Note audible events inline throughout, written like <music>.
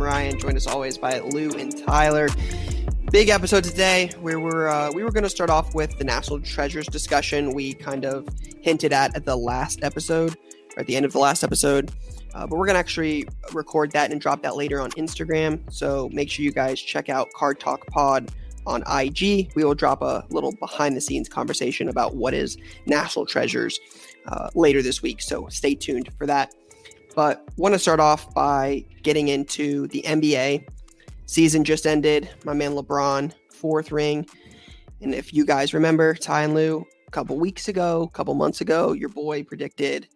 Ryan, joined as always by Lou and Tyler. Big episode today where we're uh, we were going to start off with the national treasures discussion we kind of hinted at at the last episode, or at the end of the last episode. Uh, but we're going to actually record that and drop that later on Instagram. So make sure you guys check out Card Talk Pod on IG. We will drop a little behind the scenes conversation about what is national treasures uh, later this week. So stay tuned for that. But want to start off by getting into the NBA. Season just ended. My man LeBron, fourth ring. And if you guys remember, Ty and Lou, a couple weeks ago, a couple months ago, your boy predicted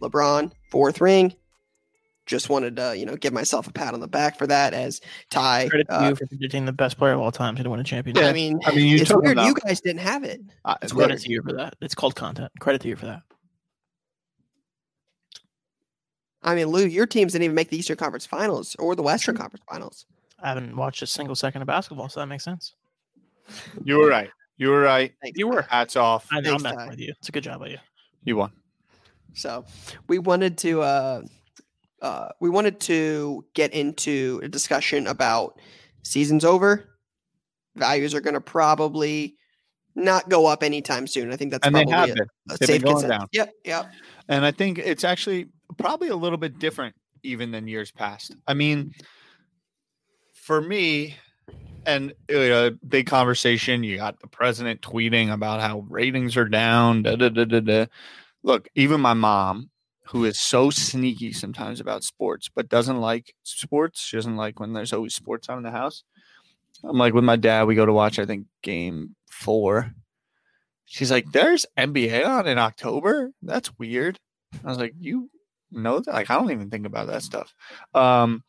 LeBron, fourth ring. Just wanted to, you know, give myself a pat on the back for that as Ty. Credit to uh, you for predicting the best player of all time to win a championship. Yeah, I mean, I mean, you it's weird about, you guys didn't have it. Uh, it's credit to you for that. It's called content. Credit to you for that. I mean, Lou, your teams didn't even make the Eastern Conference Finals or the Western Conference Finals. I haven't watched a single second of basketball, so that makes sense. You were right. You were right. Thanks, you were. Hats off. I know, I'm messing with you. It's a good job by you. You won. So we wanted to uh, uh, we wanted to get into a discussion about seasons over. Values are going to probably not go up anytime soon. I think that's and probably they have a, been. a safe been going consensus. down. Yep, yep. And I think it's actually probably a little bit different even than years past. I mean, for me, and a big conversation. You got the president tweeting about how ratings are down. Da, da, da, da, da. Look, even my mom, who is so sneaky sometimes about sports, but doesn't like sports. She doesn't like when there's always sports on in the house. I'm like with my dad, we go to watch, I think, game four. She's like, There's NBA on in October? That's weird. I was like, You know that? Like, I don't even think about that stuff. Um,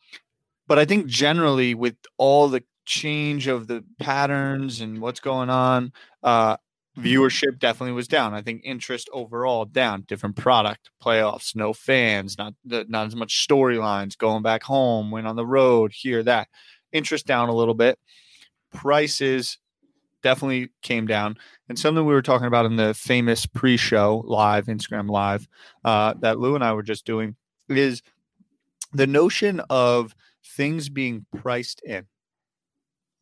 but I think generally with all the change of the patterns and what's going on, uh, viewership definitely was down. I think interest overall down. Different product, playoffs, no fans, not not as much storylines. Going back home, went on the road, here that interest down a little bit. Prices definitely came down. And something we were talking about in the famous pre-show live Instagram live uh, that Lou and I were just doing is the notion of things being priced in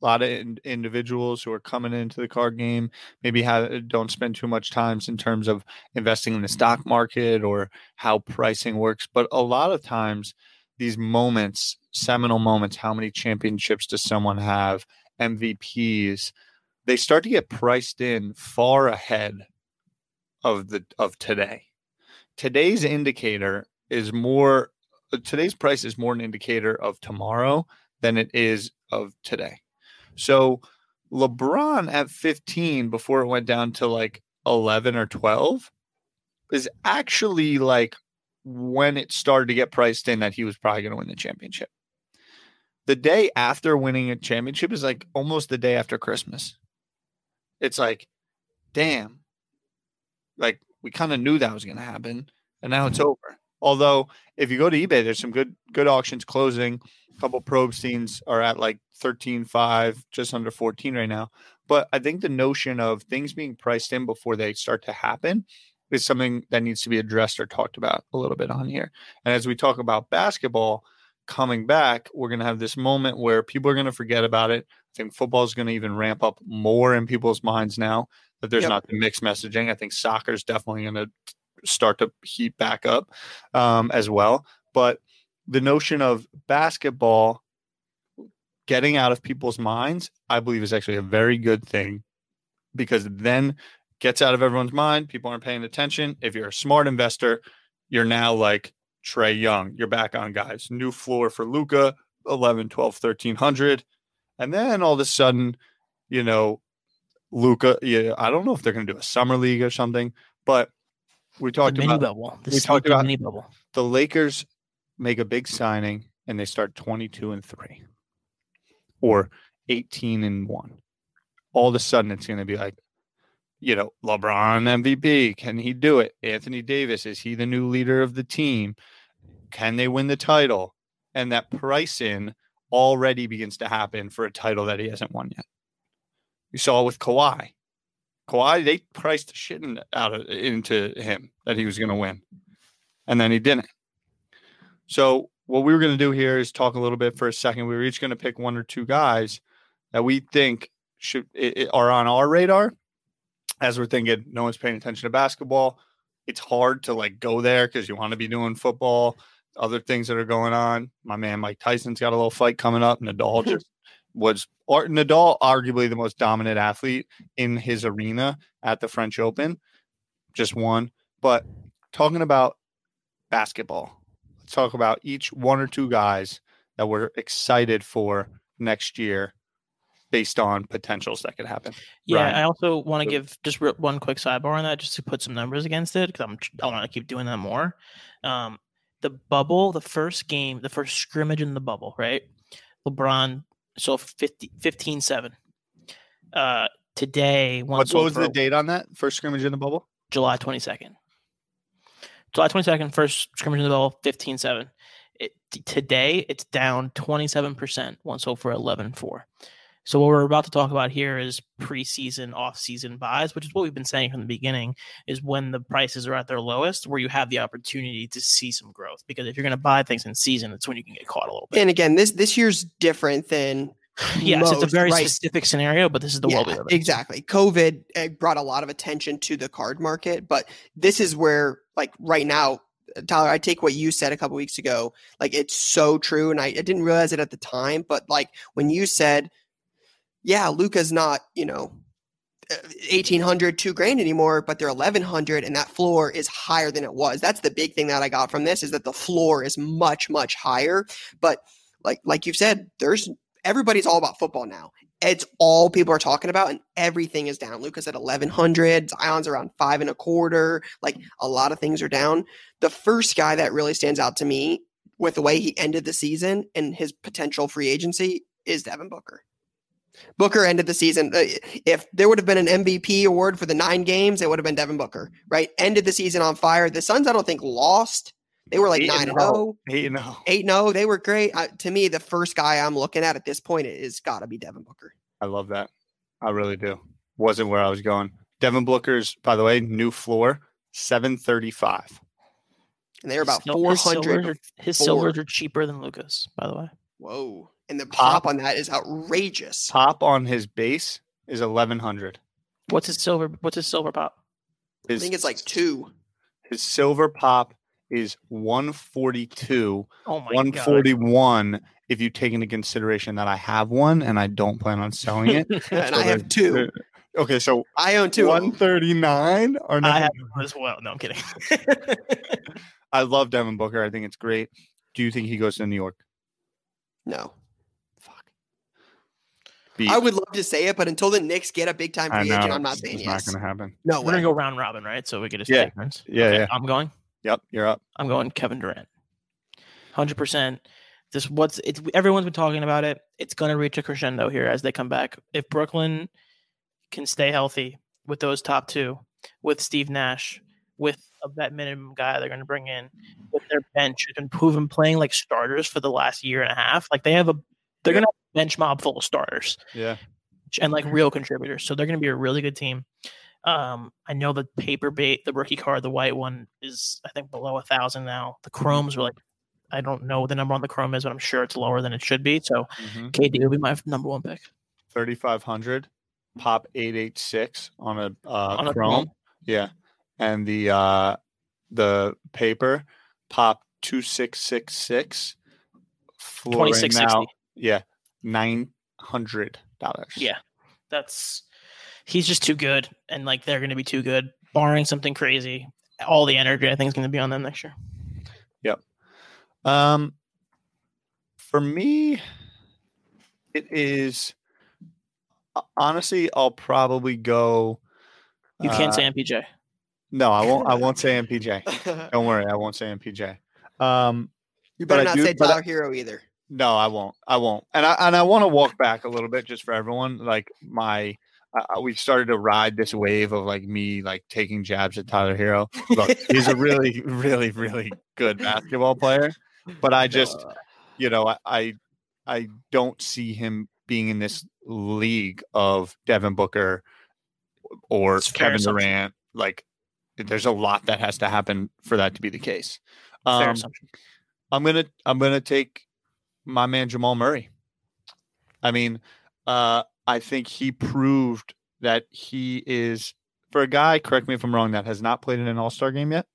a lot of in, individuals who are coming into the card game maybe have, don't spend too much time in terms of investing in the stock market or how pricing works but a lot of times these moments seminal moments how many championships does someone have mvps they start to get priced in far ahead of the of today today's indicator is more today's price is more an indicator of tomorrow than it is of today. So LeBron at 15 before it went down to like 11 or 12 is actually like when it started to get priced in that he was probably going to win the championship. The day after winning a championship is like almost the day after Christmas. It's like, damn, like we kind of knew that was going to happen, and now it's mm-hmm. over. Although if you go to eBay, there's some good good auctions closing. A couple probe scenes are at like 13.5, just under 14 right now. But I think the notion of things being priced in before they start to happen is something that needs to be addressed or talked about a little bit on here. And as we talk about basketball coming back, we're going to have this moment where people are going to forget about it. I think football is going to even ramp up more in people's minds now that there's yep. not the mixed messaging. I think soccer is definitely going to start to heat back up um, as well. But the notion of basketball getting out of people's minds, I believe, is actually a very good thing because then gets out of everyone's mind. People aren't paying attention. If you're a smart investor, you're now like Trae Young. You're back on guys. New floor for Luka, 11, 12, 1300. And then all of a sudden, you know, Luka, yeah, I don't know if they're going to do a summer league or something, but we talked about bubble. The we talked about the Lakers make a big signing and they start 22 and 3. or 18 and 1. All of a sudden it's going to be like you know, LeBron MVP, can he do it? Anthony Davis, is he the new leader of the team? Can they win the title? And that price in already begins to happen for a title that he hasn't won yet. You saw with Kawhi. Kawhi, they priced the shit in, out of, into him that he was going to win, and then he didn't. So what we were going to do here is talk a little bit for a second. We were each going to pick one or two guys that we think should it, it, are on our radar. As we're thinking, no one's paying attention to basketball. It's hard to like go there because you want to be doing football, other things that are going on. My man Mike Tyson's got a little fight coming up. Nadal just was or Nadal arguably the most dominant athlete in his arena at the French Open. Just one. But talking about basketball, let's talk about each one or two guys that we're excited for next year based on potentials that could happen. Yeah, Ryan. I also want to give just one quick sidebar on that, just to put some numbers against it, because I'm I want to keep doing that more. Um, the bubble, the first game, the first scrimmage in the bubble, right? LeBron so 50, 15 7. Uh, today, What, what was the date on that first scrimmage in the bubble? July 22nd. July 22nd, first scrimmage in the bubble, 15 7. It, today, it's down 27%, one sold for 11 4. So, what we're about to talk about here is preseason, off season buys, which is what we've been saying from the beginning, is when the prices are at their lowest, where you have the opportunity to see some growth. Because if you're going to buy things in season, it's when you can get caught a little bit. And again, this this year's different than <laughs> yes, it's a very right. specific scenario, but this is the world we live in. exactly. COVID uh, brought a lot of attention to the card market, but this is where, like, right now, Tyler, I take what you said a couple weeks ago. Like, it's so true, and I, I didn't realize it at the time, but like when you said, "Yeah, Luka's not," you know. Uh, 1800 2 grand anymore but they're 1100 and that floor is higher than it was that's the big thing that i got from this is that the floor is much much higher but like like you've said there's everybody's all about football now it's all people are talking about, and everything is down. Luka's at eleven hundred, Zion's around five and a quarter. Like a lot of things are down. The first guy that really stands out to me with the way he ended the season and his potential free agency is Devin Booker. Booker ended the season. uh, If there would have been an MVP award for the nine games, it would have been Devin Booker, right? Ended the season on fire. The Suns, I don't think, lost. They were like nine and and zero. Eight and oh. Eight no, they were great. Uh, to me, the first guy I'm looking at at this point is got to be Devin Booker. I love that. I really do. Wasn't where I was going. Devin Booker's, by the way, new floor, 735. And they're about Sil- four his silvers hundred. are- His silvers are cheaper than Luka's, by the way. Whoa! And the Pop. pop on that is outrageous. Pop on his base is 1100. What's his silver? What's his silver pop? I think it's like two. His silver pop is 142, Oh my god! 141 if you take into consideration that I have one and I don't plan on selling it. <laughs> And So I have two. Okay, so I own two. of 'em. 139 or I not? have one as well. No, I'm kidding. <laughs> I love Devin Booker. I think it's great. Do you think he goes to New York? No, Fuck. Beat. I would love to say it, but until the Knicks get a big time free agent, I'm not it's saying just yes. not going to happen. No We're way. gonna go round robin, right? So we get a Yeah. statements. Yeah, yeah. I'm going. Yep, you're up. I'm going Kevin Durant. Hundred percent. This what's it's everyone's been talking about it. It's gonna reach a crescendo here as they come back. If Brooklyn can stay healthy with those top two, with Steve Nash, with a vet minimum guy they're gonna bring in, with their bench who's been proven playing like starters for the last year and a half. Like they have a they're Yeah. gonna have a bench mob full of starters Yeah. and like real contributors. So they're going to be a really good team. Um, I know the paper bait, the rookie card, the white one is I think below a thousand now. The chromes are like I don't know what the number on the chrome is, but I'm sure it's lower than it should be. So Mhm. KD will be my number one pick 3500 pop 886 on a uh on a chrome yeah and the uh the paper pop 2666 flooring Twenty six now sixty. Yeah 900 dollars Yeah, that's he's just too good, and like they're going to be too good, barring something crazy. All the energy I think is going to be on them next year. Yep. Um for me it is honestly i'll probably go You can't uh, say MPJ. no i won't i won't say mpj <laughs> don't worry i won't say mpj um you better not do- say but I- Herro either. No, I won't. I won't. And I and I want to walk back a little bit just for everyone. Like my, uh, we've started to ride this wave of like me like taking jabs at Tyler Herro. Look, he's a <laughs> really, really, really good basketball player, but I just, you know, I, I, I don't see him being in this league of Devin Booker or It's Kevin. Durant. Like, there's a lot that has to happen for that to be the case. Um. I'm gonna I'm gonna take my man Jamal Murray. I mean, uh, I think he proved that he is for a guy. Correct me if I'm wrong. That has not played in an All Star game yet.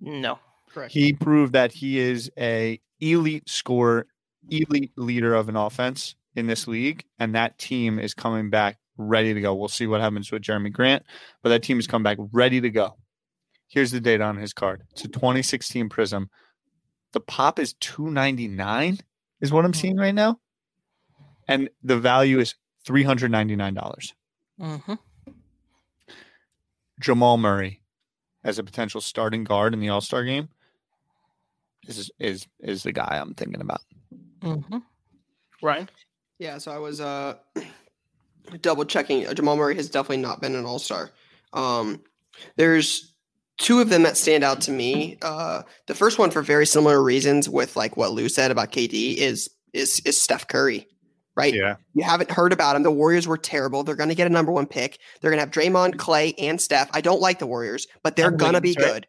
No. Correct. He proved that he is a elite scorer, elite leader of an offense in this league, and that team is coming back ready to go. We'll see what happens with Jerami Grant, but that team has come back ready to go. Here's the data on his card. It's a 2016 Prizm. The pop is 299 is what I'm seeing right now. And the value is $399. hmm Jamal Murray as a potential starting guard in the All-Star game is is is the guy I'm thinking about. hmm Ryan. Yeah, so I was uh <clears throat> double checking. Uh, Jamal Murray has definitely not been an All Star. Um, there's two of them that stand out to me. Uh, the first one for very similar reasons with like what Lou said about KD is is is Steph Curry, right? Yeah. You haven't heard about him. The Warriors were terrible. They're going to get a number one pick. They're going to have Draymond, Clay, and Steph. I don't like the Warriors, but they're going to be right? good.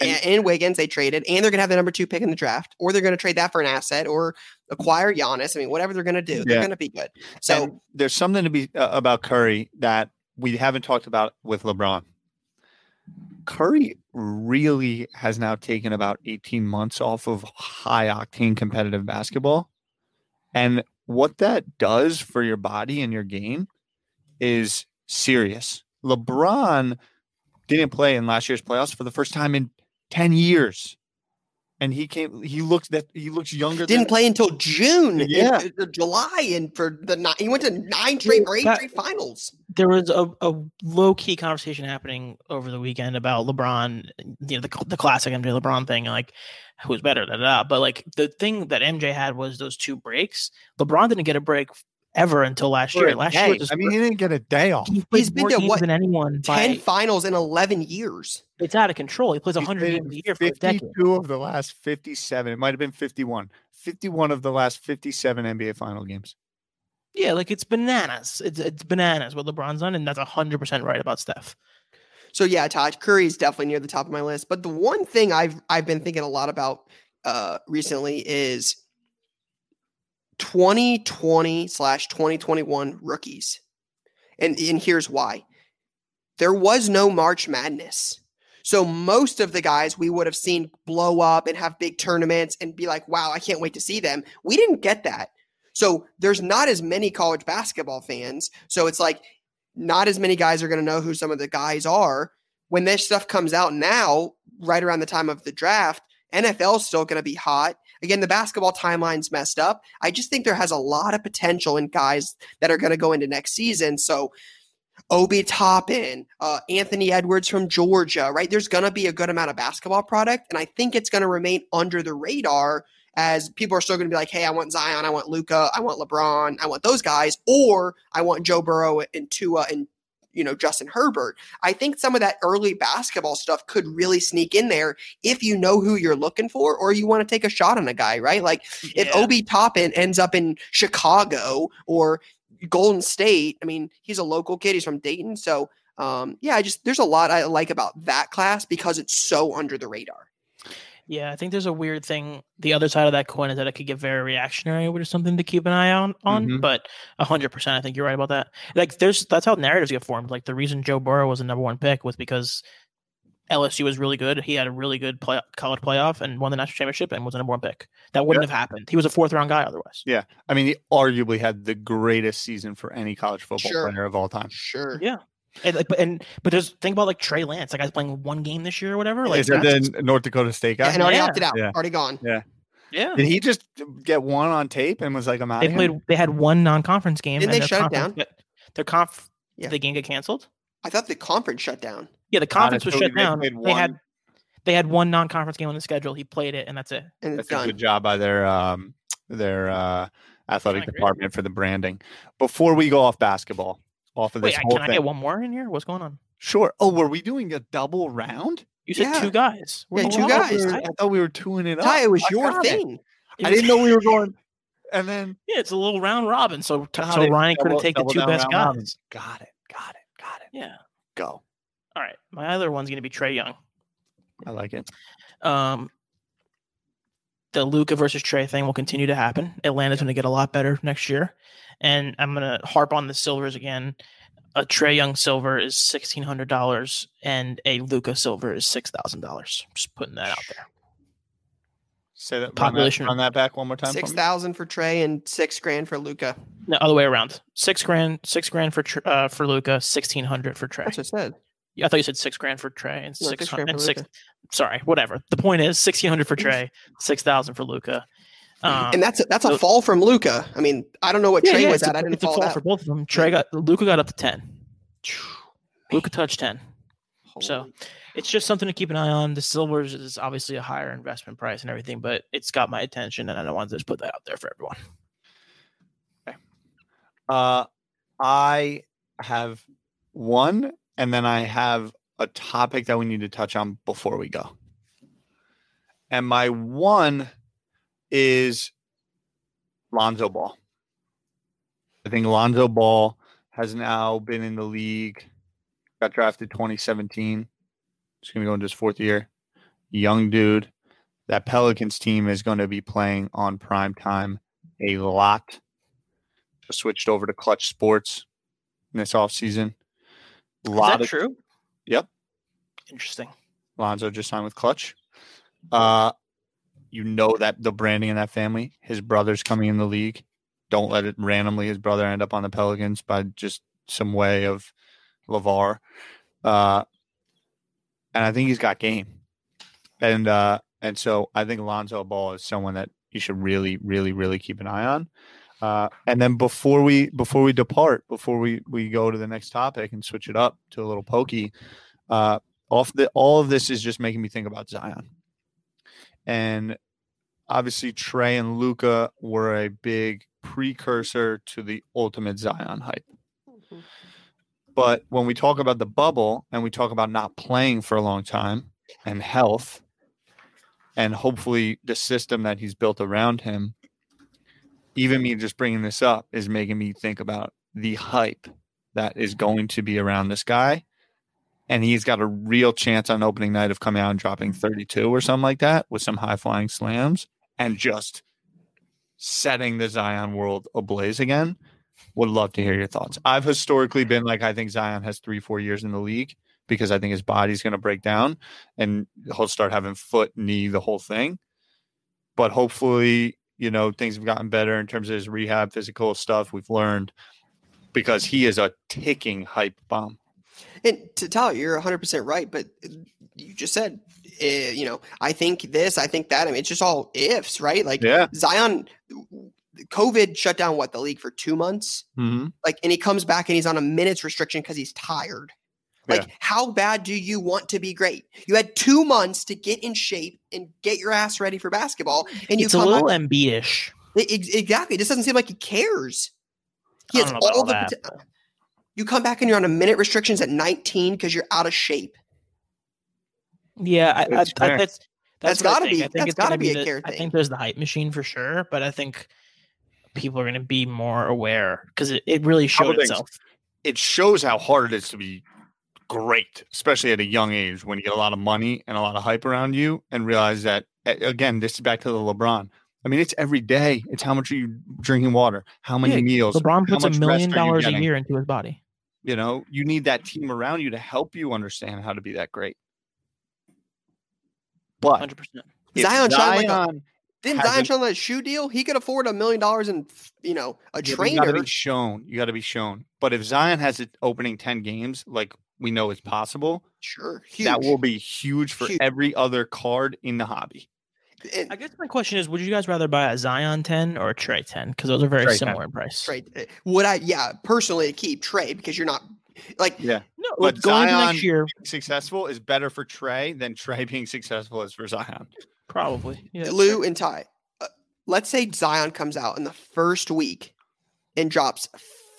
And, and Wiggins, they traded, and they're going to have the number two pick in the draft, or they're going to trade that for an asset, or acquire Giannis. I mean, whatever they're going to do, they're going to be good. So And there's something to be uh, about Curry that we haven't talked about with LeBron. Curry really has now taken about 18 months off of high octane competitive basketball. And what that does for your body and your game is serious. LeBron didn't play in last year's playoffs for the first time in 10 years. And he came he looks that he looks younger didn't than play until June, in- Yeah. uh, July, and for the ni- he went to nine straight or eight that- straight finals. There was a, a low key conversation happening over the weekend about LeBron, you know, the, the classic MJ LeBron thing, like who's better, da, da, da. But like the thing that MJ had was those two breaks. LeBron didn't get a break ever until last for year. Last day. year, was I mean, he didn't get a day off. he played He's been more to games what, than anyone. Ten By, finals in eleven years. it's out of control. He plays He's 100 games a year for a decade. 52 of the last 57. It might have been 51. 51 of the last 57 NBA final games. Yeah, like it's bananas. It's it's bananas what LeBron's done, and that's hundred percent right about Steph. So yeah, Todd Curry is definitely near the top of my list. But the one thing I've I've been thinking a lot about uh, recently is 2020 slash 2021 rookies, and and here's why: there was no March Madness. So most of the guys we would have seen blow up and have big tournaments and be like, "Wow, I can't wait to see them." We didn't get that. So there's not as many college basketball fans. So it's like not as many guys are going to know who some of the guys are. When this stuff comes out now, right around the time of the draft, NFL is still going to be hot. Again, the basketball timeline's messed up. I just think there has a lot of potential in guys that are going to go into next season. So, Obi Toppin, uh, Anthony Edwards from Georgia, right? There's going to be a good amount of basketball product, and I think it's going to remain under the radar as people are still going to be like, hey, I want Zion, I want Luka, I want LeBron, I want those guys, or I want Joe Burrow and Tua and you know Justin Herbert. I think some of that early basketball stuff could really sneak in there if you know who you're looking for, or you want to take a shot on a guy, right? Like if Obi Toppin ends up in Chicago or Golden State, I mean, he's a local kid. He's from Dayton, so um, yeah, I just there's a lot I like about that class because it's so under the radar. Yeah, I think there's a weird thing. The other side of that coin is that it could get very reactionary, which is something to keep an eye on. On, Mhm. but hundred percent, I think you're right about that. Like, there's that's how narratives get formed. Like the reason Joe Burrow was the number one pick was because LSU was really good. He had a really good play, college playoff and won the national championship and was the number one pick. That wouldn't have happened. He was a fourth round guy otherwise. Yeah. I mean, he arguably had the greatest season for any college football Sure. player of all time. Sure. Yeah. And, like, but and but just think about like Trey Lance. like I was playing one game this year or whatever. Like Is it that's- the North Dakota State guy? and already Yeah. opted out, Yeah. already gone. yeah. Yeah. Did he just get one on tape and was like, I'm out They of here? played. They had one non-conference game. Didn't and they shut it down? got- their conf. Yeah. The game get canceled. I thought the conference shut down. Yeah, the conference was Honestly, shut down. played They had one- they had one non-conference game on the schedule. He played it, and that's it. And That's it's a done. good job by their um, their uh, athletic department for the branding. Before we go off basketball, off of this Wait, I- whole can I get one more in here? What's going on? sure. Oh, were we doing a double round? You said Yeah. two guys. Yeah, We're two all guys. I thought we were doing it up. Ty, it was I your got it. thing. I didn't know we were going. <laughs> And then Yeah, it's a little round robin, so got so it. Ryan couldn't Double- take the two best guys. robins. Got it. Got it. Got it. Yeah. Go. All right. My other one's gonna be Trae Young. I like it. Um, the Luka versus Trae thing will continue to happen. Atlanta's going to get a lot better next year, and I'm going to harp on the silvers again. A Trae Young silver is sixteen hundred dollars, and a Luka silver is six thousand dollars. Just putting that out there. Say that. Population- on that, that back one more time. for Six for Trae and six grand for Luka. No, other way around. Six grand, six grand for uh, for Luka, sixteen hundred for Trae. That's what I said. I thought you said six grand for Trae and No, six six grand hundred for and six. Luka. Sorry, whatever. The point is sixteen hundred for <laughs> Trae, six thousand for Luka. Um, and that's a, that's a so- fall from Luka. I mean, I don't know what Trae was it's at. I didn't it's a fall that. for both of them. Trae got Luka got up to ten. Luka touched ten. So it's just something to keep an eye on. The silvers is obviously a higher investment price and everything, but it's got my attention, and I wanted to just put that out there for everyone. Okay. Uh, I have one, and then I have a topic that we need to touch on before we go. And my one is Lonzo Ball. I think Lonzo Ball has now been in the league, got drafted 2017. He's going to go into his fourth year. Young dude. That Pelicans team is going to be playing on prime time a lot just switched over to Clutch Sports in this offseason. A Is lot that of true? Yep. Interesting. Lonzo just signed with Clutch. Uh, you know that the branding in that family. His brother's coming in the league. Don't let it randomly his brother end up on the Pelicans by just some way of Lavar. Uh, and I think he's got game. And uh, and so I think Lonzo Ball is someone that you should really, really, really keep an eye on. Uh, and then before we before we depart, before we we go to the next topic and switch it up to a little pokey, uh, off the all of this is just making me think about Zion. And obviously Trae and Luka were a big precursor to the ultimate Zion hype. Mm-hmm. But when we talk about the bubble and we talk about not playing for a long time and health and hopefully the system that he's built around him, even me just bringing this up is making me think about the hype that is mm-hmm. going to be around this guy. And he's got a real chance on opening night of coming out and dropping 32 or something like that with some high flying slams and just setting the Zion world ablaze again. Would love to hear your thoughts. I've historically been like, I think Zion has three, four years in the league because I think his body's going to break down and he'll start having foot, knee, the whole thing. But hopefully, you know, things have gotten better in terms of his rehab, physical stuff we've learned because he is a ticking hype bomb. And to tell you're 100% right, but you just said, uh, you know, I think this, I think that. I mean, it's just all ifs, right? Like Yeah. Zion, COVID shut down what the league for two months. Mm-hmm. Like, and he comes back and he's on a minutes restriction because he's tired. Like, how bad do you want to be great? You had two months to get in shape and get your ass ready for basketball, and you it's a come little back. Embiid-ish. Exactly. It just doesn't seem like he cares. He I has don't know about all all the. that, pot- You come back and you're on a minute restrictions at 19 because you're out of shape. Yeah, I, I, I, that's That's what I gotta be- I think that's it's gonna gotta be a the- care I think there's the hype machine for sure, but I think people are going to be more aware because it, it really Couple showed things. itself. It shows how hard it is to be great, especially at a young age when you get a lot of money and a lot of hype around you and realize that, again, this is back to the LeBron. I mean, it's every day. It's how much are you drinking water? How many Yeah, meals? LeBron puts a million rest are you dollars a year into his body. You know, you need that team around you to help you understand how to be that great. But Hundred percent. if Zion shined like a- Zion Didn't Zion hasn't- show that shoe deal? He could afford a million dollars and you know a Yeah, but You got to trainer. be shown. You got to be shown. But if Zion has it opening ten games, like we know is possible, Sure, huge. that will be huge for Huge. every other card in the hobby. And- I guess my question is: Would you guys rather buy a Zion ten or a Trae ten? Because those are very Trae 10. similar in price. Trade. uh, Would I? Yeah, personally, keep trade because you're not like Yeah. No, But but going Zion- next year, Successful is better for Trae than Trae being successful is for Zion. probably. Yeah, Lou fair. and Ty. Uh, let's say Zion comes out in the first week and drops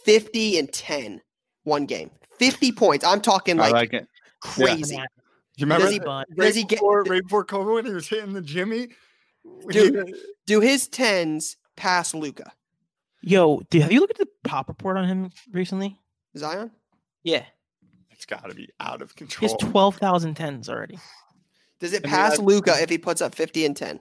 50 and 10 one game. 50 points. I'm talking I like, like it. crazy. Fanatic. You remember Does he- that- right Does he get before, right before COVID when he was hitting the Jimmy? Dude. do his 10s pass Luka? Yo, dude, have you looked at the pop report on him recently? Zion? Yeah. it's got to be out of He has control. 12,000 tens already. Does it I mean, pass I- Luka if he puts up 50 and 10?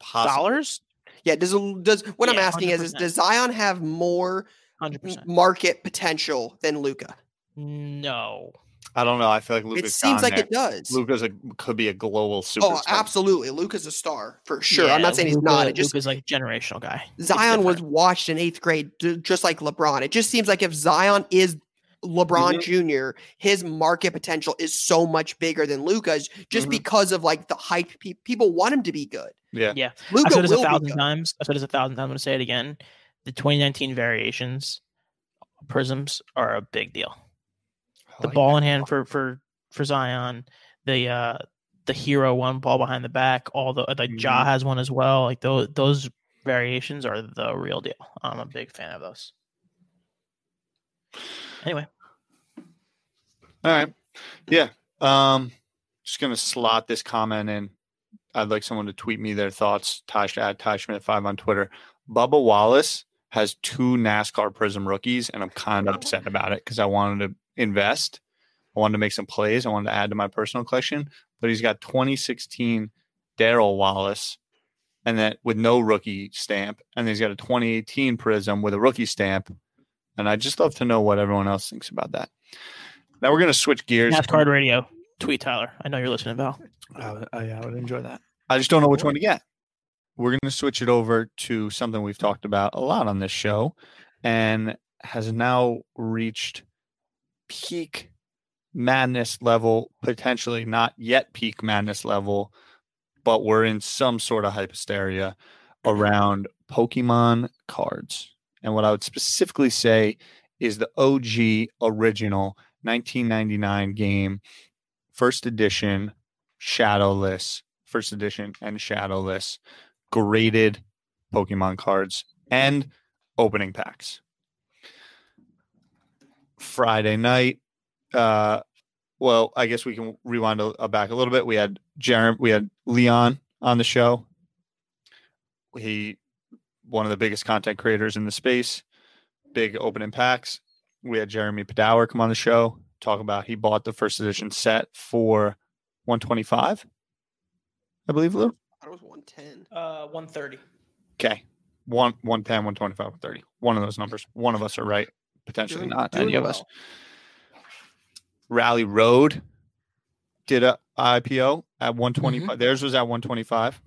Possible. Dollars? Yeah, does does what I'm Yeah, asking is, is does Zion have more 100%. market potential than Luka? No. I don't know. I feel like It seems like there. it does. Luka's a could be a global superstar. Oh, absolutely. Luka's a star for sure. Yeah, I'm not saying he's not. It just Luka's like a generational guy. Zion was watched in eighth grade, just like LeBron. It just seems like if Zion is LeBron Jr., his market potential is so much bigger than Luka's, just Mhm. because of like the hype. Pe- people want him to be good. Yeah. Yeah. Luka I've Luka said this a thousand times. I've said this a thousand times. I'm going to say it again. The 2019 variations, prizms are a big deal. The like ball that. in hand for for for Zion, the uh the hero one ball behind the back, all the like Ja Mhm. has one as well. Like those those variations are the real deal. I'm a big fan of those. Anyway, All right. Yeah. Um, just gonna slot this comment in. I'd like someone to tweet me their thoughts. Tosh at Ty Schmidt five on Twitter. Bubba Wallace has two NASCAR Prizm rookies, and I'm kind of upset about it because I wanted to invest. I wanted to make some plays. I wanted to add to my personal collection, but he's got 2016 Darrell Wallace, and that with no rookie stamp, and then he's got a 2018 Prizm with a rookie stamp. And I just love to know what everyone else thinks about that. Now we're going to switch gears. NASCAR radio. Tweet Tyler. I know you're listening, Val. I would, I, I would enjoy that. I just don't know which one to get. We're going to switch it over to something we've talked about a lot on this show and has now reached peak madness level, potentially not yet peak madness level, but we're in some sort of hysteria around Pokemon cards. And what I would specifically say is the OG original 1999 game, first edition, shadowless, first edition and shadowless, graded Pokemon cards and opening packs. Friday night, uh, well, I guess we can rewind a, a back a little bit. We had Jeremy, we had Leon on the show. He, one of the biggest content creators in the space, big opening packs. We had Jeremy Padower come on the show, talk about he bought the first edition set for 125, I believe, Lou. I thought it was 110. Uh, 130. Okay. One, 110, 125, 130. One of those numbers. One of us are right, potentially Doing- not doing any of us. Rally Road did a IPO at Mm-hmm. 125. Theirs was at 125.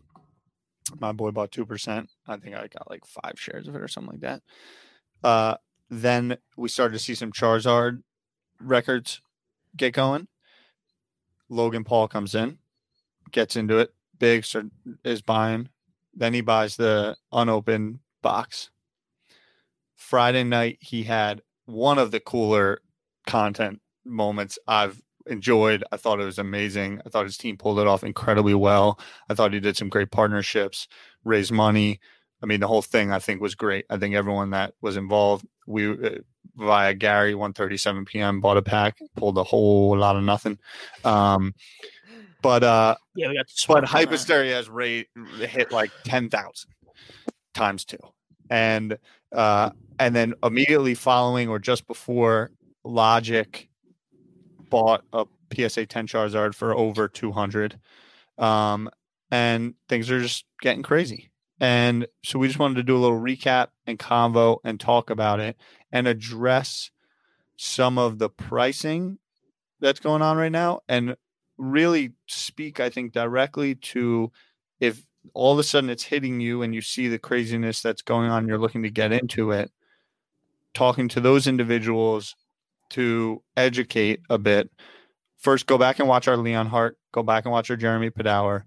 My boy bought 2%. I think I got like five shares of it or something like that. Uh, then we started to see some Charizard records get going. Logan Paul comes in, gets into it. Big is buying. Then he buys the unopened box. Friday night, he had one of the cooler content moments I've enjoyed. I thought it was amazing. I thought his team pulled it off incredibly well. I thought he did some great partnerships, raised money. I mean, the whole thing I think was great. I think everyone that was involved, we uh, via Gary, 1:37 p.m. bought a pack, pulled a whole lot of nothing. Um, but uh, Yeah, we got but on hypersteria has rate hit like 10,000 times two. And uh and then immediately following or just before Logic bought a PSA 10 Charizard for over 200. Um and things are just getting crazy. And so we just wanted to do a little recap and convo and talk about it and address some of the pricing that's going on right now and really speak, I think, directly to if all of a sudden it's hitting you and you see the craziness that's going on, you're looking to get into it, talking to those individuals to educate a bit. First, go back and watch our Leonhart, go back and watch our Jeremy Padower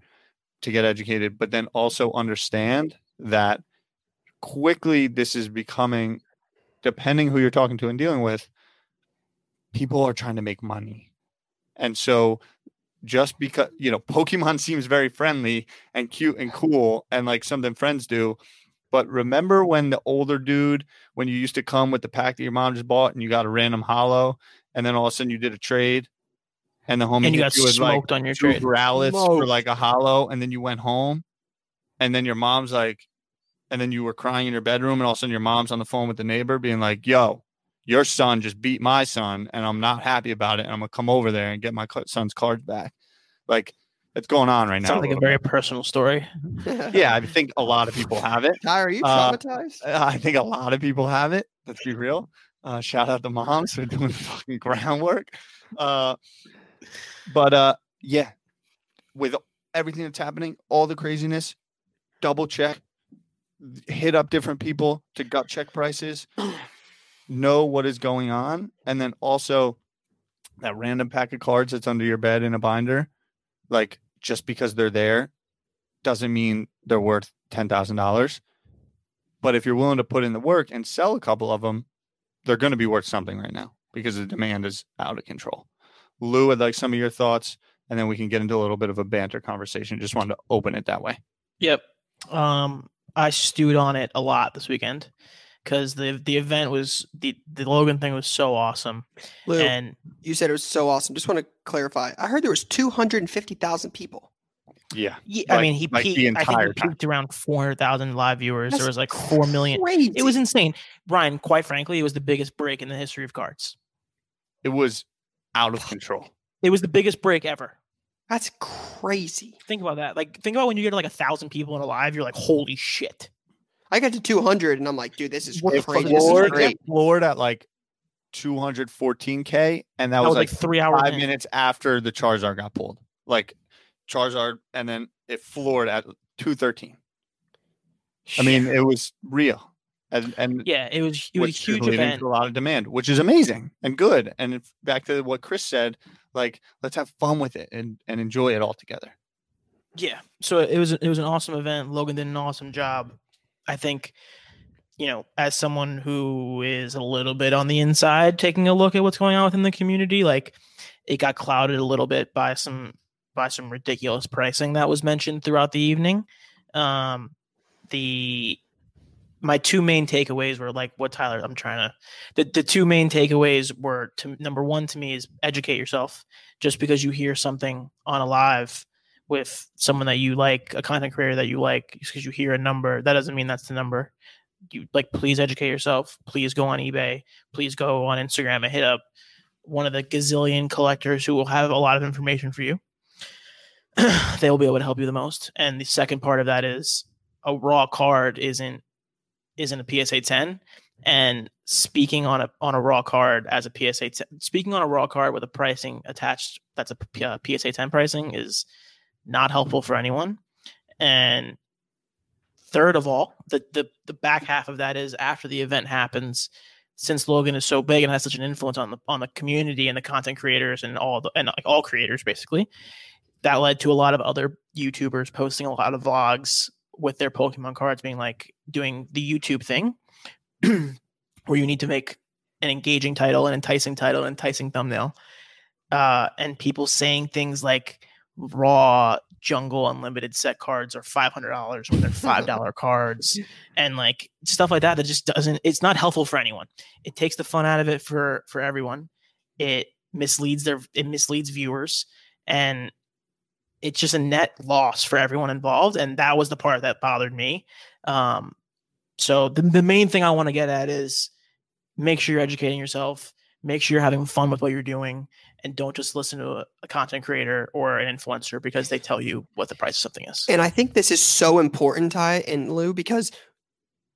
to get educated, but then also understand that quickly this is becoming, depending who you're talking to and dealing with, people are trying to make money. And so just because you know <laughs> Pokemon seems very friendly and cute and cool and like something friends do. But remember when the older dude, when you used to come with the pack that your mom just bought and you got a random holo, and then all of a sudden you did a trade, and the homie and you hit got with like smoked on your trade. Growlithe for like a holo, and then you went home, and then your mom's like, and then you were crying in your bedroom, and all of a sudden your mom's on the phone with the neighbor, being like, "Yo, your son just beat my son, and I'm not happy about it, and I'm gonna come over there and get my son's cards back." Like, it's going on right now. Sounds like a little very personal story. <laughs> yeah, I think a lot of people have it. Ty, are you Uh, traumatized? <laughs> I think a lot of people have it. Let's be real. Uh, shout out the moms for doing the <laughs> fucking groundwork. Uh, but uh, yeah, with everything that's happening, all the craziness, double check, hit up different people to gut check prices, <clears throat> know what is going on, and then also that random pack of cards that's under your bed in a binder, like just because they're there, doesn't mean they're worth ten thousand dollars. But if you're willing to put in the work and sell a couple of them, they're going to be worth something right now because the demand is out of control. Lou, I'd like some of your thoughts, and then we can get into a little bit of a banter conversation. Just wanted to open it that way. Yep. Um, I stewed on it a lot this weekend because the the event was the the Logan thing was so awesome, Lou, and you said it was so awesome. Just want to clarify. I heard there was 250,000 people. Yeah. yeah, I mean he like the peaked. I think entire he time. peaked around four hundred thousand live viewers. That's there was like four million. Crazy. It was insane, Brian. Quite frankly, it was the biggest break in the history of cards. It was out of control. It was the biggest break ever. That's crazy. Think about that. Like, think about when you get like a thousand people in a live. You're like, holy shit. I got to 200 and I'm like, dude, this is What the It fuck crazy. is This is floored, great. it at like 214k, and that, That was, was like like three hours. five in. minutes after the Charizard got pulled. Like Charizard, and then it floored at 213. I mean, it was real, and and yeah, it was. It was a which is huge event. to a lot of demand, which is amazing and good. And if, back to what Chris said, like let's have fun with it and and enjoy it all together. Yeah. So it was it was an awesome event. Logan did an awesome job. I think, you know, as someone who is a little bit on the inside, taking a look at what's going on within the community, like it got clouded a little bit by some by some ridiculous pricing that was mentioned throughout the evening. Um, the my two main takeaways were like what Tyler I'm trying to the, the two main takeaways were to number one to me is educate yourself just because you hear something on a live with someone that you like, a content creator that you like, because you hear a number, that doesn't mean that's the number. You like, please educate yourself. Please go on eBay. Please go on Instagram and hit up one of the gazillion collectors who will have a lot of information for you. <clears throat> they will be able to help you the most. And the second part of that is a raw card isn't isn't a PSA 10 and speaking on a on a raw card as a PSA 10, speaking on a raw card with a pricing attached that's a P- uh, PSA 10 pricing is not helpful for anyone. And third of all, the, the the back half of that is after the event happens, since Logan is so big and has such an influence on the on the community and the content creators and all the and like all creators basically, that led to a lot of other YouTubers posting a lot of vlogs with their Pokemon cards being like doing the YouTube thing <clears throat> where you need to make an engaging title, an enticing title, an enticing thumbnail. Uh, and people saying things like raw jungle unlimited set cards are five hundred dollars when they're five <laughs> dollar cards and like stuff like that that just doesn't it's not helpful for anyone. It takes the fun out of it for for everyone. It misleads their it misleads viewers and it's just a net loss for everyone involved. And that was the part that bothered me. Um so the, the main thing I want to get at is make sure you're educating yourself, make sure you're having fun with what you're doing, and don't just listen to a, a content creator or an influencer because they tell you what the price of something is. And I think this is so important, Ty and Lou, because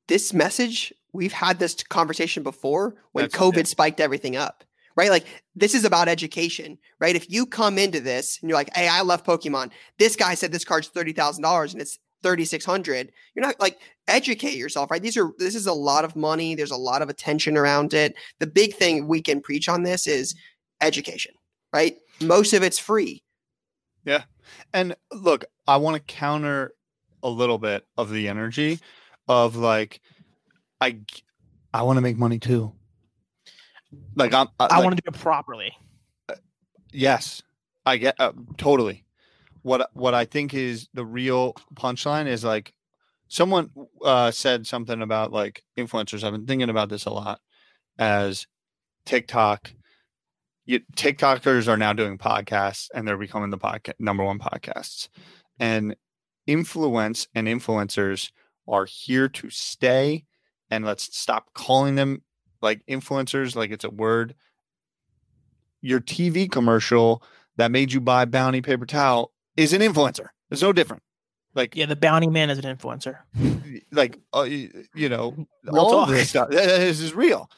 this message, we've had this conversation before when That's- COVID spiked everything up, right? Like, this is about education, right? If you come into this and you're like, hey, I love Pokemon, this guy said this card's $30,000 and it's 3600 you're not like educate yourself right these are this is a lot of money there's a lot of attention around it the big thing we can preach on this is education right most of it's free Yeah. And look, I want to counter a little bit of the energy of like, I, I want to make money too. Like I'm, I like, want to do it properly. yes, I get uh, totally. What what I think is the real punchline is like someone uh, said something about like influencers. I've been thinking about this a lot as TikTok. You, TikTokers are now doing podcasts and they're becoming the podcast number one podcasts. And influence and influencers are here to stay. And let's stop calling them like influencers like it's a word. Your TV commercial that made you buy Bounty paper towel is an influencer. It's no different. Like Yeah, the bounty man is an influencer. like uh, you know Real all of talk. this stuff this is real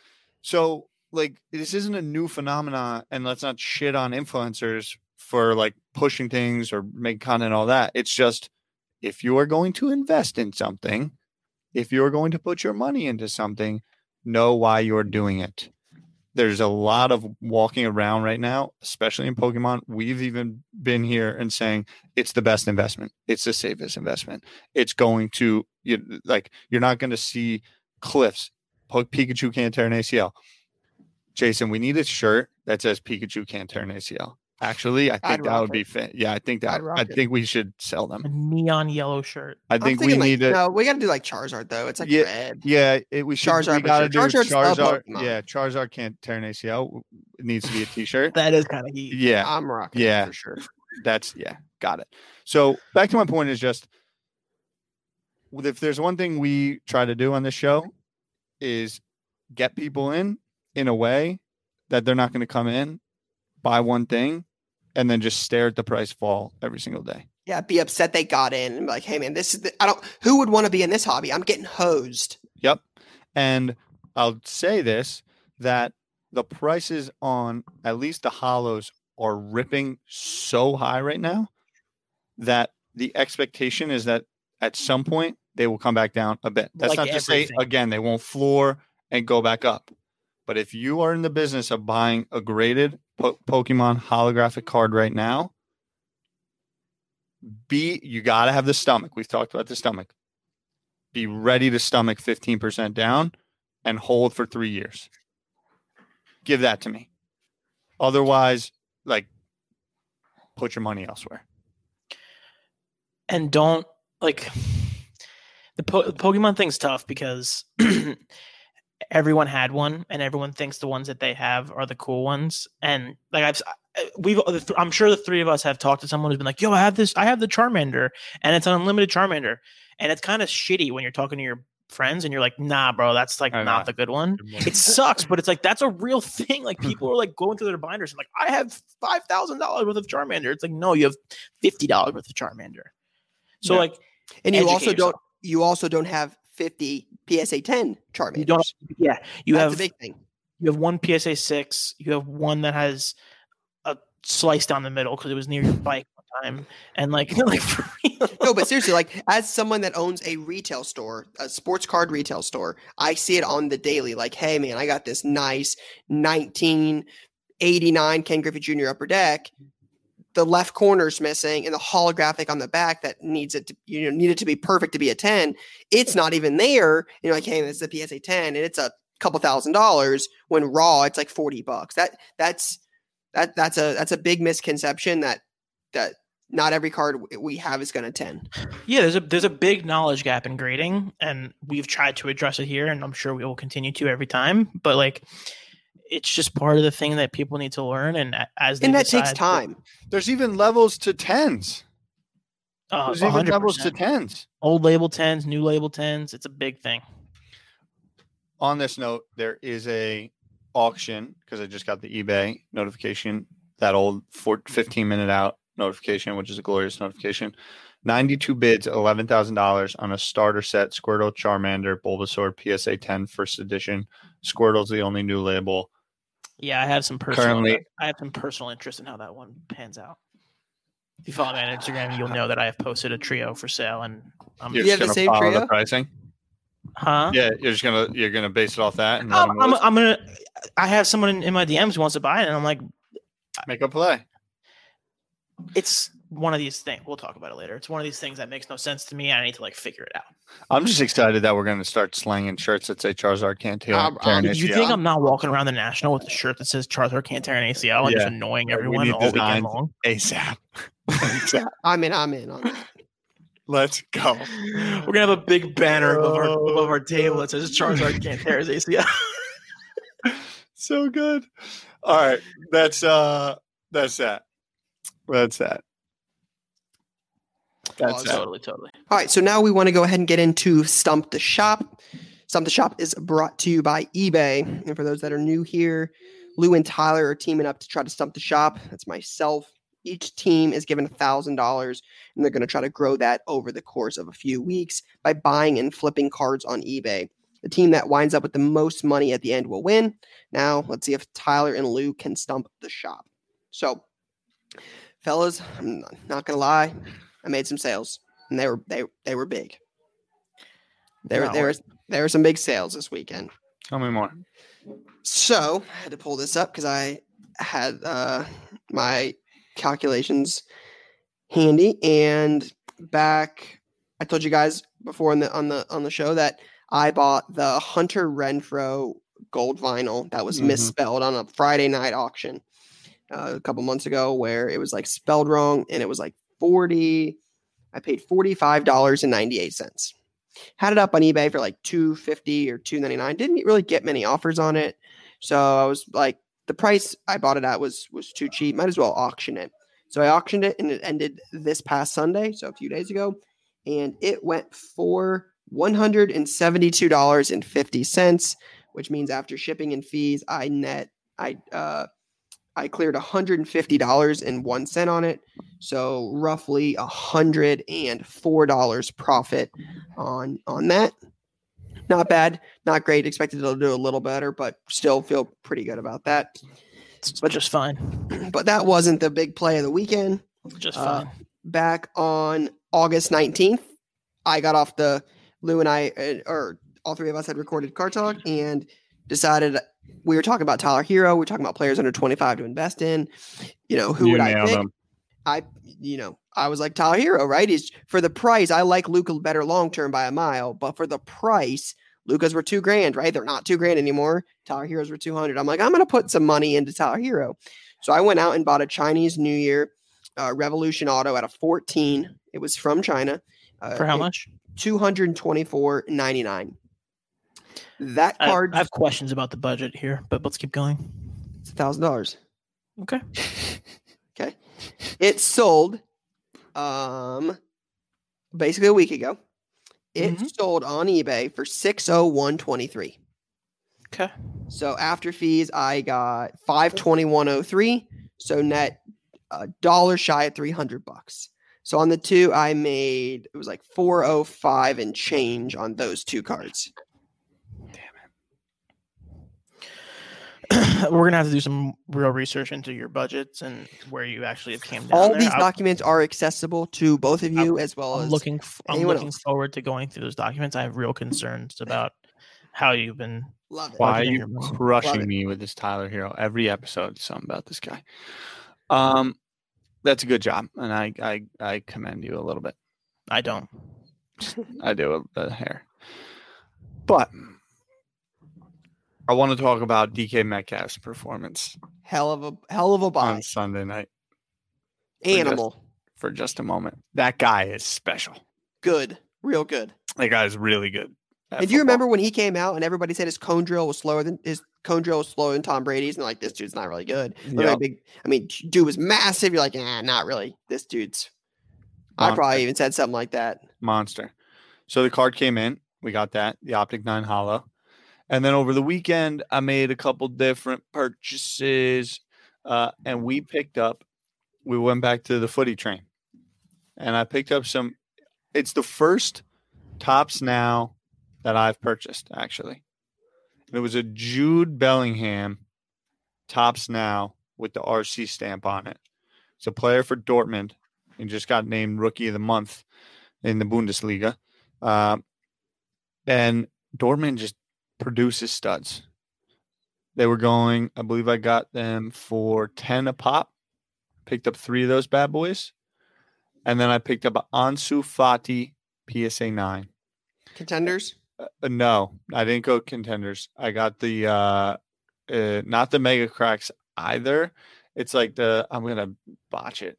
so like this isn't a new phenomenon and let's not shit on influencers for like pushing things or make content all that. It's just if you are going to invest in something if you're going to put your money into something know why you're doing it. There's a lot of walking around right now especially in pokemon. We've even been here and saying it's the best investment. It's the safest investment. It's going to you like you're not going to see cliffs. Pikachu can't tear an acl jason we need a shirt that says pikachu can't tear an acl actually i think I'd that rock would be it. fit yeah i think that rock i it. think we should sell them A neon yellow shirt. i think we thinking, like, need to No, we got to do like Charizard though. It's like Yeah, red. yeah it, we should Charizard we for gotta do sure. Charizard's charizard Pokemon. yeah charizard can't tear an acl it needs to be a t-shirt <laughs> That is kind of heat. yeah I'm rocking. Yeah. Yeah, for sure. that's yeah got it so back to my point is just if there's one thing we try to do on this show is get people in in a way that they're not going to come in buy one thing and then just stare at the price fall every single day Yeah, be upset they got in and be like, hey man, this is the, I don't. Who would want to be in this hobby? I'm getting hosed. Yep. And I'll say this that the prices on at least the holos are ripping so high right now that the expectation is that at some point they will come back down a bit. That's Like not to say again they won't floor and go back up. But if you are in the business of buying a graded po- Pokemon holographic card right now, be you got to have the stomach. We've talked about the stomach. Be ready to stomach 15% down and hold for 3 years. Give that to me. Otherwise, like put your money elsewhere. and don't like <sighs> the, po- the Pokemon thing's tough because <clears throat> everyone had one, and everyone thinks the ones that they have are the cool ones. And like I've, we've, uh, the I'm sure the three of us have talked to someone who's been like, "Yo, I have this, I have the Charmander, and it's an unlimited Charmander," and it's kind of shitty when you're talking to your friends and you're like, "Nah, bro, that's like not the good one." It sucks, but it's like that's a real <laughs> thing. Like people <laughs> are like going through their binders and like, I have five thousand dollars worth of Charmander. It's like, no, you have fifty dollars worth of Charmander. So Yeah. like And you also yourself. don't. You also don't have 50 PSA 10 Charmanders. you don't yeah, you That's have a big thing. you have one PSA six, you have one that has a slice down the middle because it was near your bike one time. And like <laughs> like. No, but seriously, like as someone that owns a retail store, a sports card retail store, I see it on the daily. Like, hey man, I got this nice 1989 Ken Griffey Jr. upper deck. The left corner's missing, and the holographic on the back that needs it to you know needed to be perfect to be a 10. It's not even there. You know, like, hey, this is a PSA 10, and it's a couple thousand dollars. When raw, it's like 40 bucks. That that's that that's a that's a big misconception that that not every card we have is going to 10. Yeah, there's a there's a big knowledge gap in grading, and we've tried to address it here, and I'm sure we will continue to every time. But like, it's just part of the thing that people need to learn, and as they and that takes time. There's even levels to tens. Uh, There's even levels to tens. old label tens, new label tens. It's a big thing. On this note, there is a auction because I just got the eBay notification, that old four, 15 minute out notification, which is a glorious notification. 92 bids, $11,000 on a starter set Squirtle, Charmander, Bulbasaur, PSA 10 first edition. Squirtle's the only new label. Yeah, I have some personal. Currently- I have some personal interest in how that one pans out. If you follow me on Instagram, you'll know that I have posted a trio for sale, and I'm You're You have just the gonna same follow trio? the pricing. huh? Yeah, you're just gonna you're gonna base it off that and I'm, 'em I'm. I'm gonna. I have someone in, in my DMs who wants to buy it, and I'm like, make a play. it's one of these things. We'll talk about it later. It's one of these things that makes no sense to me. I need to like figure it out. I'm just excited that we're going to start slanging shirts that say Charizard can't tear. Um, tear an um, You think I'm not walking around the national with a shirt that says Charizard can't tear an ACL and just annoying Like, we everyone all weekend long? ASAP? ASAP. <laughs> <laughs> I'm in. I'm in on that. Let's go. We're gonna have a big banner above our above our table that says Charizard can't tear his <laughs> ACL. so good. All right, that's uh, that's that. That's that. That's Awesome. totally, totally. All right, so now we want to go ahead and get into Stump the Shop. Stump the Shop is brought to you by eBay. And for those that are new here, Lou and Tyler are teaming up to try to stump the shop. That's myself. Each team is given $1,000, and they're going to try to grow that over the course of a few weeks by buying and flipping cards on eBay. The team that winds up with the most money at the end will win. Now, let's see if Tyler and Lou can stump the shop. So, fellas, I'm not going to lie. I made some sales, and they were they they were big. There No, there was there were some big sales this weekend. Tell me more. So I had to pull this up because I had uh, my calculations handy. And back, I told you guys before on the on the on the show that I bought the Hunter Renfrow gold vinyl that was Mhm. misspelled on a Friday night auction uh, a couple months ago, where it was like spelled wrong, and it was like forty. I paid forty five dollars and ninety eight cents. Had it up on eBay for like two fifty or two ninety nine. Didn't really get many offers on it, so I was like, the price I bought it at was was too cheap. Might as well auction it. So I auctioned it, and it ended this past Sunday, so a few days ago, and it went for one hundred and seventy two dollars and fifty cents, which means after shipping and fees, I net I uh I cleared $150 and one cent on it. So roughly $104 profit on on that. Not bad, not great. Expected to do a little better, but still feel pretty good about that. It's just fine. <clears throat> But that wasn't the big play of the weekend. Just Uh, fine. Back on August 19th, I got off the Lou and I, uh, or all three of us had recorded Car Talk and decided we were talking about Tyler Herro. We are talking about players under 25 to invest in. You know, who You would I nailed pick? him. I, you know, I was like Tyler Herro, right? He's for the price. I like Luka better long term by a mile, but for the price, Luka's were two grand, right? They're not two grand anymore. Tyler Herros were 200. I'm like, I'm going to put some money into Tyler Herro. So I went out and bought a Chinese New Year uh, Revolution Auto at a 14. It was from China. Uh, For how it- much? 224.99. That card I have questions about the budget here, but let's keep going. It's a thousand dollars. Okay. <laughs> Okay. It sold um basically a week ago. It Mhm. sold on eBay for 60123. Okay. So after fees I got 52103, so net a dollar shy of 300 bucks. So on the two I made it was like 405 and change on those two cards. <clears throat> We're gonna have to do some real research into your budgets and where you actually have came down. All there. these I- documents are accessible to both of you as well I'm as looking. f- I'm looking else. forward to going through those documents. I have real concerns about how you've been. love it. Why are you your money. Love crushing me with this Tyler Herro? Every episode, something about this guy. Um, that's a good job, and I I I commend you a little bit. I don't. <laughs> I do a, a hair, but I want to talk about DK Metcalf's performance Hell of a hell of a buy. on Sunday night Animal. for just a moment. That guy is special. Good. Real good. That guy is really good. And do you remember when he came out and everybody said his cone drill was slower than his cone drill was slower than Tom Brady's? And like, this dude's not really good. Like big, I mean, dude was massive. You're like, nah, not really. This dude's. I probably even said something like that. monster. So the card came in. We got that, the Optic 9 Holo. And then over the weekend, I made a couple different purchases. Uh, and we picked up, we went back to the footy train. And I picked up some, it's the first Topps now that I've purchased, actually. It was a Jude Bellingham Topps now with the RC stamp on it. It's a player for Dortmund and just got named rookie of the month in the Bundesliga. Uh, and Dortmund just produces studs. They were going, I believe I got them for 10 a pop. Picked up three of those bad boys. and then I picked up a Ansu Fati PSA nine. Contenders. Uh, no, I didn't go contenders. I got the uh, uh not the mega cracks either. It's like the I'm gonna botch it.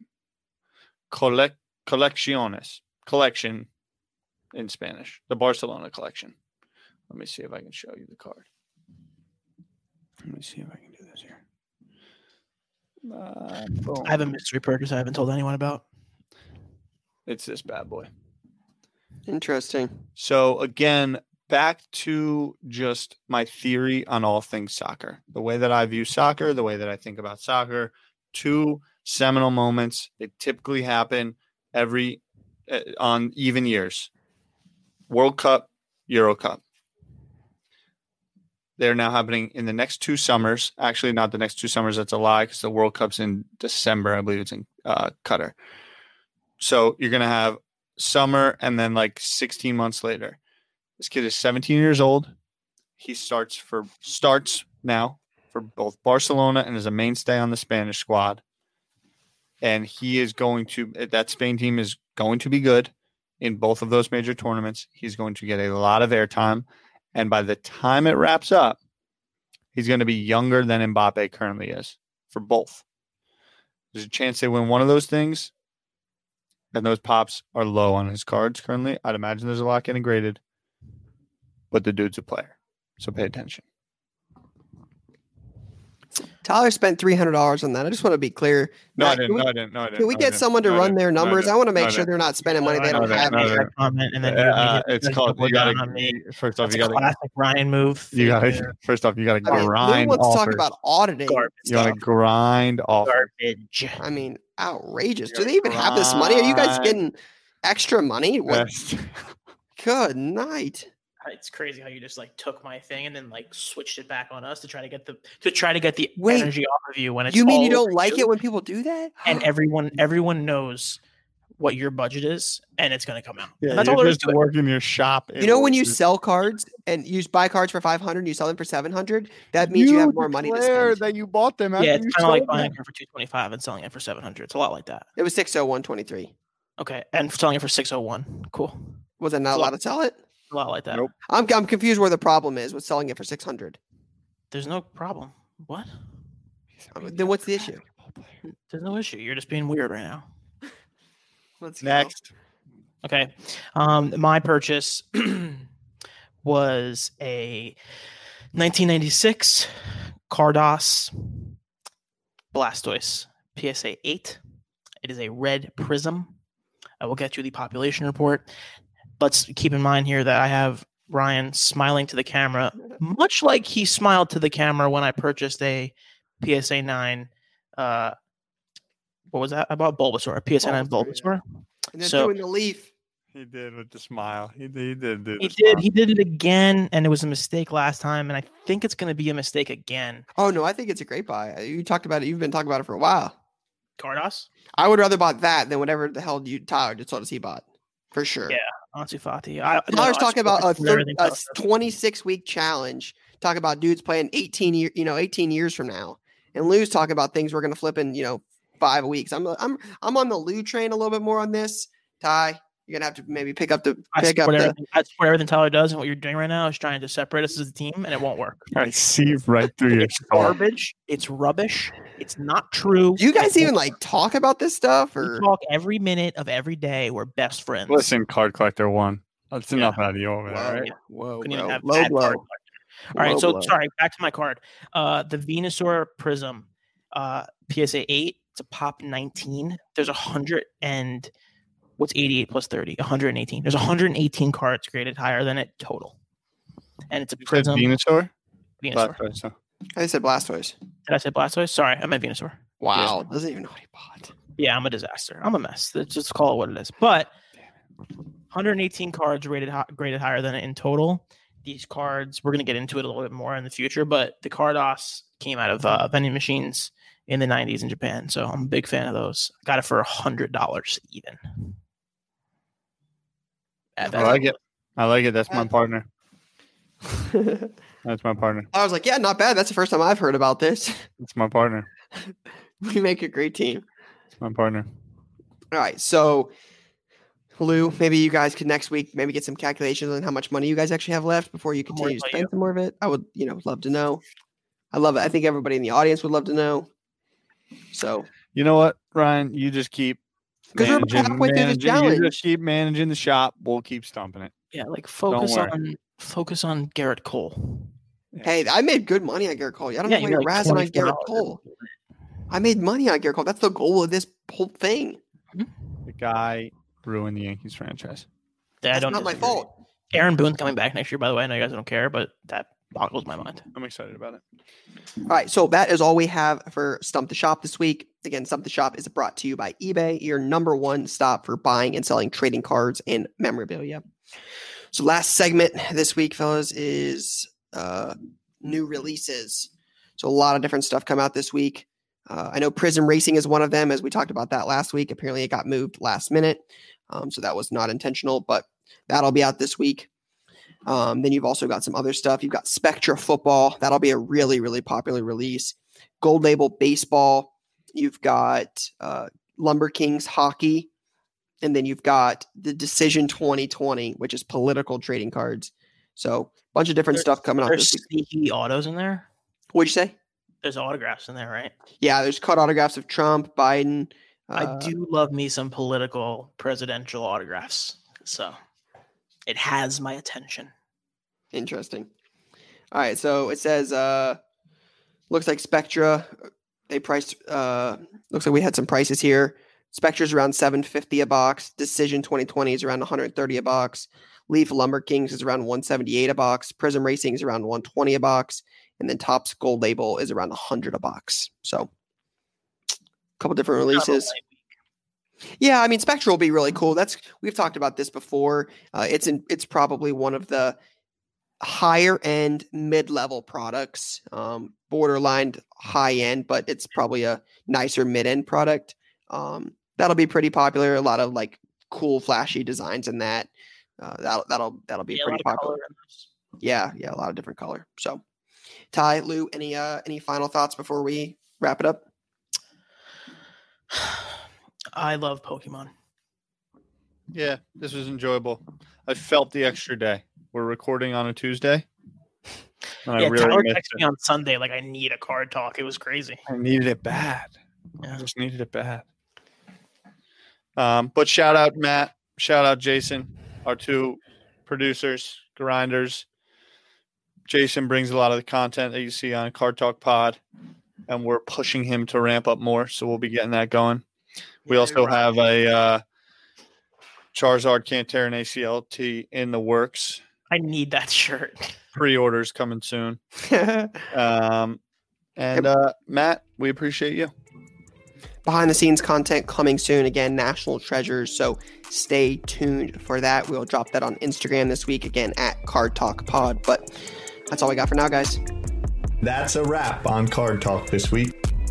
Collect colecciones collection in Spanish. The Barcelona collection. Let me see if I can show you the card. Let me see if I can do this here. Uh. I have a mystery purchase I haven't told anyone about. It's this bad boy. Interesting. So again, back to just my theory on all things soccer. The way that I view soccer, the way that I think about soccer, two seminal moments. They typically happen every uh, on even years. World Cup, Euro Cup. They're now happening in the next two summers. Actually, not the next two summers. That's a lie because the World Cup's in December. I believe it's in uh, Qatar. So you're gonna have summer and then like 16 months later. This kid is 17 years old. He starts for starts now for both Barcelona and is a mainstay on the Spanish squad. And he is going to that Spain team is going to be good in both of those major tournaments. He's going to get a lot of airtime. And by the time it wraps up, he's going to be younger than Mbappe currently is for both. There's a chance they win one of those things, and those pops are low on his cards currently. I'd imagine there's a lot getting graded, but the dude's a player. So pay attention. Tyler spent three hundred dollars on that. I just want to be clear. No, I didn't. We, No, I didn't. No, I didn't. can we no, get someone to No, run didn't. their No, I numbers? I want to No, make sure they're not spending money they don't no, have. no, yet. no. comment and then Uh, uh, it's called. double You gotta. on me. First off, That's you gotta. classic Ryan move. You gotta. First off, you gotta I mean, grind wants to talk about auditing. You want to grind off. garbage. I mean, outrageous. Do they even have this money? Are you guys getting extra money? What? <laughs> Good night. It's crazy how you just like took my thing and then like switched it back on us to try to get the to try to get the Wait, energy off of you when it's You mean you don't like you. it when people do that? and <gasps> everyone everyone knows what your budget is and it's going to come out. Yeah, that's all you're there is to it. working your shop. You know when you invoices. sell cards and you buy cards for 500 and you sell them for 700, that means you, have more money to spend. that you bought them. After Yeah, it's kind of like buying them. it for 225 and selling it for 700. It's a lot like that. It was 60123. Okay, and selling it for 601. Cool. Was I not So- allowed to sell it? A lot like that. Nope. I'm, I'm confused where the problem is with selling it for 600. There's no problem. What? I mean, then what's the issue? There's no issue. You're just being weird right now. <laughs> Let's go. Next. Okay. Um, my purchase <clears throat> was a 1996 Carddass Blastoise PSA 8. It is a red prism. I will get you the population report. Let's keep in mind here that I have Ryan smiling to the camera, much like he smiled to the camera when I purchased a PSA 9. Uh, what was that? I bought Bulbasaur, a PSA 9 Bulbasaur, yeah. And then So- threw in the leaf. He did with the smile. He did. He did. do He did. smile. He did it again, and it was a mistake last time, and I think it's going to be a mistake again. Oh, no, I think it's a great buy. You talked about it. You've been talking about it for a while. Carddass, I would rather bought that than whatever the hell you Tyler just told us he bought. For sure. Yeah, Ansu Fati. I, no, I talking about a, thir- a 26 week challenge. Talk about dudes playing 18 year, you know, 18 years from now. And Lou's talking about things we're going to flip in, you know, five weeks. I'm I'm I'm on the Lou train a little bit more on this. Ty, you're gonna have to maybe pick up the I pick up support, the. everything, I support everything Tyler does, and what you're doing right now is trying to separate us as a team, and it won't work. I see right through your It's skull. garbage. It's rubbish. It's not true. Do you guys even like talk about this stuff we or? talk every minute of every day? We're best friends. Listen, card collector one. That's Yeah. enough out of you over there, Whoa, right? whoa, Couldn't even bro. have low bad blow. All right, so blow. sorry, back to my card. Uh the Venusaur Prism, uh PSA 8, it's a pop 19. There's a hundred and what's 88 plus 30? 118. There's 118 cards graded higher than it total. And it's a You said prism Venusaur? Venusaur. Blastoise, I said Blastoise. Did I say Blastoise? Sorry, I meant Venusaur. Wow, doesn't even know what he bought. Yeah, I'm a disaster. I'm a mess. Let's just call it what it is. But 118 cards rated hi- graded higher than it in total. These cards, we're going to get into it a little bit more in the future, but the Carddass came out of uh, vending machines in the 90s in Japan. So I'm a big fan of those. I got it for $100 even. Yeah, I like it. I like it. That's my partner. <laughs> That's my partner. I was like, yeah, not bad. That's the first time I've heard about this. That's my partner. <laughs> we make a great team. That's my partner. All right, so Lou, maybe you guys could next week maybe get some calculations on how much money you guys actually have left before you continue to spend you. some more of it. I would, you know, love to know. I love it. I think everybody in the audience would love to know. So, You know what, Ryan? You just keep because we're about managing, halfway through this managing- challenge. just keep managing the shop. We'll keep stumping it. Yeah, like focus worry. on focus on Gerrit Cole. Hey, I made good money on Gerrit Cole. I don't Yeah, know why you you're like razzing on Gerrit $24. Cole. I made money on Gerrit Cole. That's the goal of this whole thing. Mm-hmm. The guy ruined the Yankees franchise. Yeah, That's don't not my disagree. fault. Aaron Boone's coming back next year, by the way. I know you guys don't care, but that boggles my mind. I'm excited about it. All right, so that is all we have for Stump the Shop this week. Again, Stump the Shop is brought to you by eBay, your number one stop for buying and selling trading cards and memorabilia. So, last segment this week, fellas, is uh, new releases. So, a lot of different stuff come out this week. Uh, I know Prizm Racing is one of them, as we talked about that last week. Apparently, it got moved last minute, um, so that was not intentional, but that'll be out this week. Um, then you've also got some other stuff. You've got Spectra Football. That'll be a really, really popular release. Gold Label Baseball. You've got uh, Lumber Kings Hockey. And then you've got the Decision 2020, which is political trading cards. So, a bunch of different There- stuff coming out There's sneaky autos in there. What'd you say? There's autographs in there, right? Yeah, there's cut autographs of Trump, Biden. I uh, do love me some political presidential autographs. So it has my attention. Interesting. All right, so it says uh looks like Spectra they priced uh looks like we had some prices here. Spectra's around 750 a box, Decision 2020 is around 130 a box, Leaf Lumber Kings is around 178 a box, Prizm Racing is around 120 a box, and then Topps Gold Label is around 100 a box. So a couple different releases. Yeah, I mean Spectra will be really cool. That's we've talked about this before. Uh, it's in it's probably one of the higher end mid level products, um, borderline high end, but it's probably a nicer mid end product. Um, that'll be pretty popular. A lot of like cool, flashy designs in that. Uh, that'll that'll that'll be Yeah, pretty popular. color in this. Yeah, yeah, a lot of different color. So, Ty, Lou, any uh any final thoughts before we wrap it up? <sighs> <sighs> <sighs> I love Pokemon. Yeah, this was enjoyable. I felt the extra day. We're recording on a Tuesday. And yeah, I really Tyler texted me on Sunday like I need a card talk. It was crazy. I needed it bad. I just needed it bad. Um, but shout out Matt, shout out Jason, our two producers, grinders. Jason brings a lot of the content that you see on Card Talk Pod, and we're pushing him to ramp up more. So we'll be getting that going. We Yeah, also right. have a uh, Charizard Canterin ACLT in the works. I need that shirt. Pre-orders coming soon. <laughs> Um, and uh, Matt, we appreciate you. behind the scenes content coming soon again national treasures so stay tuned for that we'll drop that on instagram this week again at card talk pod but that's all we got for now guys That's a wrap on Card Talk this week.